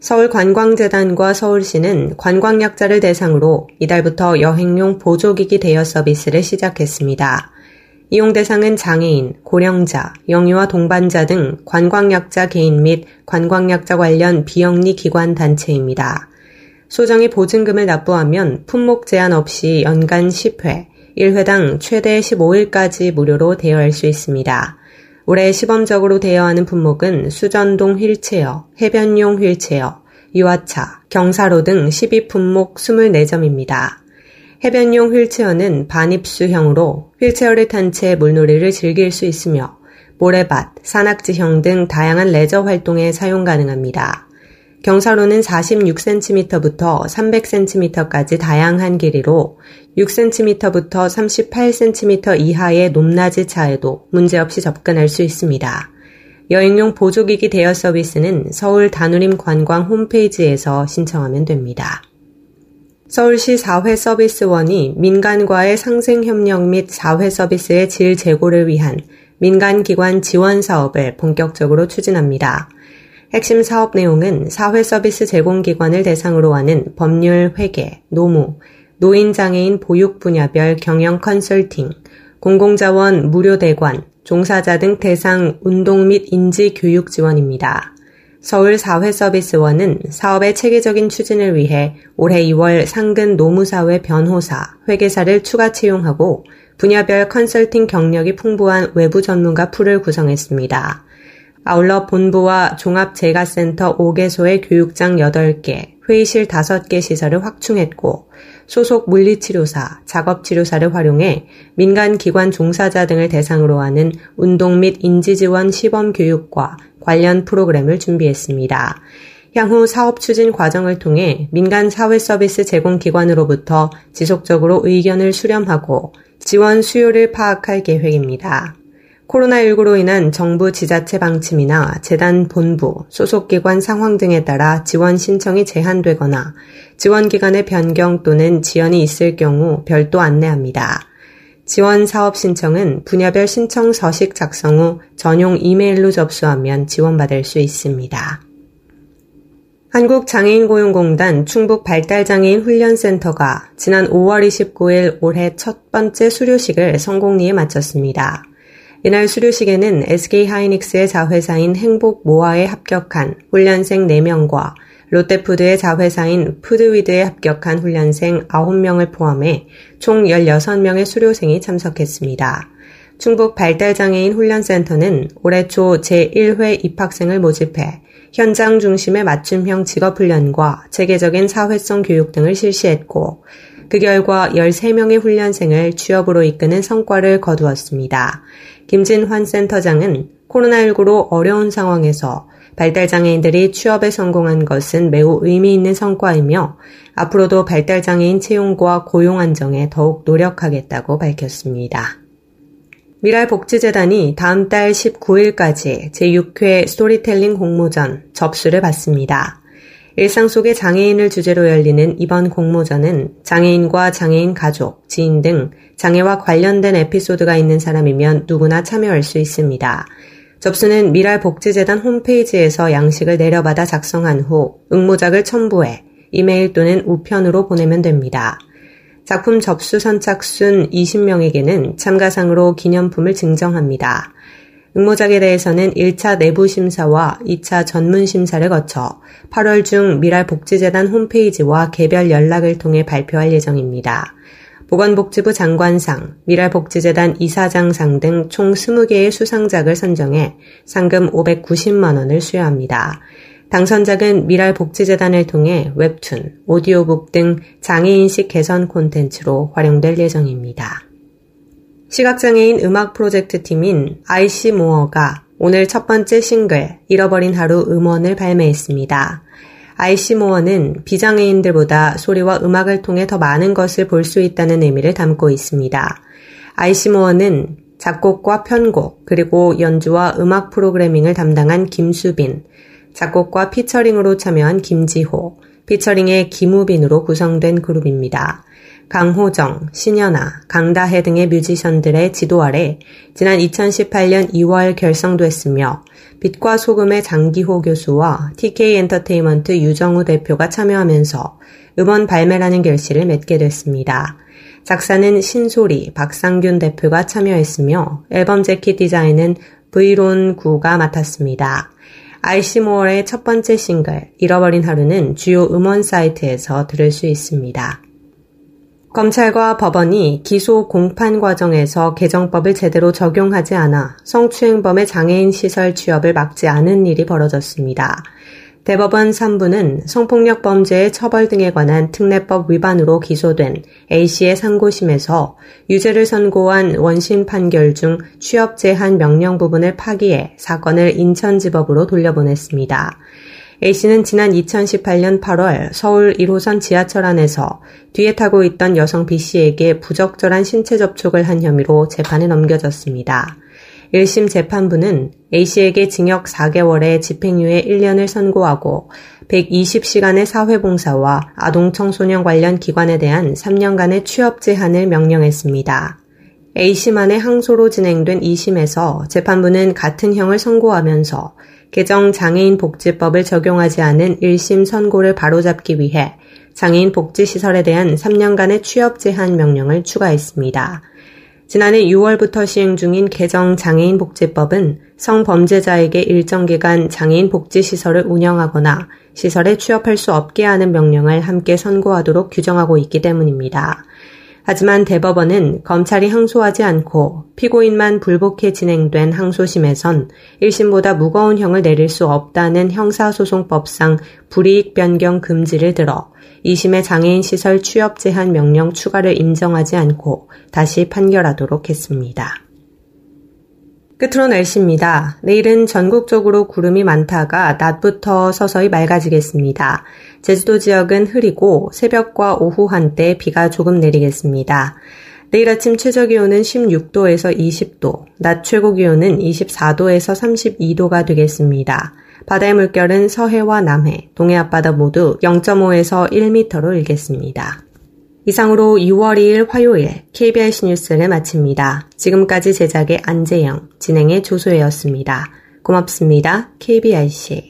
서울관광재단과 서울시는 관광약자를 대상으로 이달부터 여행용 보조기기 대여 서비스를 시작했습니다. 이용 대상은 장애인, 고령자, 영유아 동반자 등 관광약자 개인 및 관광약자 관련 비영리 기관 단체입니다. 소정의 보증금을 납부하면 품목 제한 없이 연간 10회, 1회당 최대 15일까지 무료로 대여할 수 있습니다. 올해 시범적으로 대여하는 품목은 수전동 휠체어, 해변용 휠체어, 유아차, 경사로 등 12품목 24점입니다. 해변용 휠체어는 반입수형으로 휠체어를 탄 채 물놀이를 즐길 수 있으며 모래밭, 산악지형 등 다양한 레저 활동에 사용 가능합니다. 경사로는 46cm부터 300cm까지 다양한 길이로 6cm부터 38cm 이하의 높낮이 차에도 문제없이 접근할 수 있습니다. 여행용 보조기기 대여 서비스는 서울 다누림 관광 홈페이지에서 신청하면 됩니다. 서울시 4회 서비스원이 민간과의 상생 협력 및 4회 서비스의 질 제고를 위한 민간기관 지원 사업을 본격적으로 추진합니다. 핵심 사업 내용은 사회 서비스 제공기관을 대상으로 하는 법률 회계, 노무, 노인장애인 보육 분야별 경영 컨설팅, 공공자원 무료 대관, 종사자 등 대상 운동 및 인지 교육 지원입니다. 서울 사회서비스원은 사업의 체계적인 추진을 위해 올해 2월 상근 노무사회 변호사, 회계사를 추가 채용하고 분야별 컨설팅 경력이 풍부한 외부 전문가 풀을 구성했습니다. 아울러 본부와 종합재가센터 5개소의 교육장 8개, 회의실 5개 시설을 확충했고 소속 물리치료사, 작업치료사를 활용해 민간 기관 종사자 등을 대상으로 하는 운동 및 인지지원 시범 교육과 관련 프로그램을 준비했습니다. 향후 사업 추진 과정을 통해 민간 사회 서비스 제공 기관으로부터 지속적으로 의견을 수렴하고 지원 수요를 파악할 계획입니다. 코로나19로 인한 정부 지자체 방침이나 재단 본부, 소속기관 상황 등에 따라 지원 신청이 제한되거나 지원 기간의 변경 또는 지연이 있을 경우 별도 안내합니다. 지원 사업 신청은 분야별 신청 서식 작성 후 전용 이메일로 접수하면 지원받을 수 있습니다. 한국장애인고용공단 충북발달장애인 훈련센터가 지난 5월 29일 올해 첫 번째 수료식을 성공리에 마쳤습니다. 이날 수료식에는 SK 하이닉스의 자회사인 행복 모아에 합격한 훈련생 4명과 롯데푸드의 자회사인 푸드위드에 합격한 훈련생 9명을 포함해 총 16명의 수료생이 참석했습니다. 충북 발달장애인 훈련센터는 올해 초 제1회 입학생을 모집해 현장 중심의 맞춤형 직업훈련과 체계적인 사회성 교육 등을 실시했고, 그 결과 13명의 훈련생을 취업으로 이끄는 성과를 거두었습니다. 김진환 센터장은 코로나19로 어려운 상황에서 발달장애인들이 취업에 성공한 것은 매우 의미 있는 성과이며 앞으로도 발달장애인 채용과 고용 안정에 더욱 노력하겠다고 밝혔습니다. 미랄복지재단이 다음 달 19일까지 제6회 스토리텔링 공모전 접수를 받습니다. 일상 속의 장애인을 주제로 열리는 이번 공모전은 장애인과 장애인 가족, 지인 등 장애와 관련된 에피소드가 있는 사람이면 누구나 참여할 수 있습니다. 접수는 미랄복지재단 홈페이지에서 양식을 내려받아 작성한 후 응모작을 첨부해 이메일 또는 우편으로 보내면 됩니다. 작품 접수 선착순 20명에게는 참가상으로 기념품을 증정합니다. 응모작에 대해서는 1차 내부 심사와 2차 전문 심사를 거쳐 8월 중 미랄 복지재단 홈페이지와 개별 연락을 통해 발표할 예정입니다. 보건복지부 장관상, 미랄복지재단 이사장상 등 총 20개의 수상작을 선정해 상금 590만 원을 수여합니다. 당선작은 미랄복지재단을 통해 웹툰, 오디오북 등 장애인식 개선 콘텐츠로 활용될 예정입니다. 시각장애인 음악 프로젝트 팀인 아이시 모어가 오늘 첫 번째 싱글 잃어버린 하루 음원을 발매했습니다. 아이시 모어는 비장애인들보다 소리와 음악을 통해 더 많은 것을 볼 수 있다는 의미를 담고 있습니다. 아이시 모어는 작곡과 편곡, 그리고 연주와 음악 프로그래밍을 담당한 김수빈, 작곡과 피처링으로 참여한 김지호, 피처링의 김우빈으로 구성된 그룹입니다. 강호정, 신현아, 강다혜 등의 뮤지션들의 지도 아래 지난 2018년 2월 결성됐으며 빛과 소금의 장기호 교수와 TK 엔터테인먼트 유정우 대표가 참여하면서 음원 발매라는 결실을 맺게 됐습니다. 작사는 신소리, 박상균 대표가 참여했으며 앨범 재킷 디자인은 브이론 구가 맡았습니다. 아이시모어의 첫 번째 싱글 잃어버린 하루는 주요 음원 사이트에서 들을 수 있습니다. 검찰과 법원이 기소 공판 과정에서 개정법을 제대로 적용하지 않아 성추행범의 장애인 시설 취업을 막지 않은 일이 벌어졌습니다. 대법원 3부는 성폭력 범죄의 처벌 등에 관한 특례법 위반으로 기소된 A씨의 상고심에서 유죄를 선고한 원심 판결 중 취업 제한 명령 부분을 파기해 사건을 인천지법으로 돌려보냈습니다. A씨는 지난 2018년 8월 서울 1호선 지하철 안에서 뒤에 타고 있던 여성 B씨에게 부적절한 신체 접촉을 한 혐의로 재판에 넘겨졌습니다. 1심 재판부는 A씨에게 징역 4개월에 집행유예 1년을 선고하고 120시간의 사회봉사와 아동청소년 관련 기관에 대한 3년간의 취업 제한을 명령했습니다. A씨만의 항소로 진행된 2심에서 재판부는 같은 형을 선고하면서 개정 장애인 복지법을 적용하지 않은 1심 선고를 바로잡기 위해 장애인 복지 시설에 대한 3년간의 취업 제한 명령을 추가했습니다. 지난해 6월부터 시행 중인 개정 장애인 복지법은 성범죄자에게 일정 기간 장애인 복지 시설을 운영하거나 시설에 취업할 수 없게 하는 명령을 함께 선고하도록 규정하고 있기 때문입니다. 하지만 대법원은 검찰이 항소하지 않고 피고인만 불복해 진행된 항소심에선 1심보다 무거운 형을 내릴 수 없다는 형사소송법상 불이익 변경 금지를 들어 2심의 장애인 시설 취업 제한 명령 추가를 인정하지 않고 다시 판결하도록 했습니다. 끝으로 날씨입니다. 내일은 전국적으로 구름이 많다가 낮부터 서서히 맑아지겠습니다. 제주도 지역은 흐리고 새벽과 오후 한때 비가 조금 내리겠습니다. 내일 아침 최저 기온은 16도에서 20도, 낮 최고 기온은 24도에서 32도가 되겠습니다. 바다의 물결은 서해와 남해, 동해 앞바다 모두 0.5에서 1m로 일겠습니다. 이상으로 6월 2일 화요일 KBS 뉴스를 마칩니다. 지금까지 제작의 안재영, 진행의 조소혜였습니다. 고맙습니다. KBIC.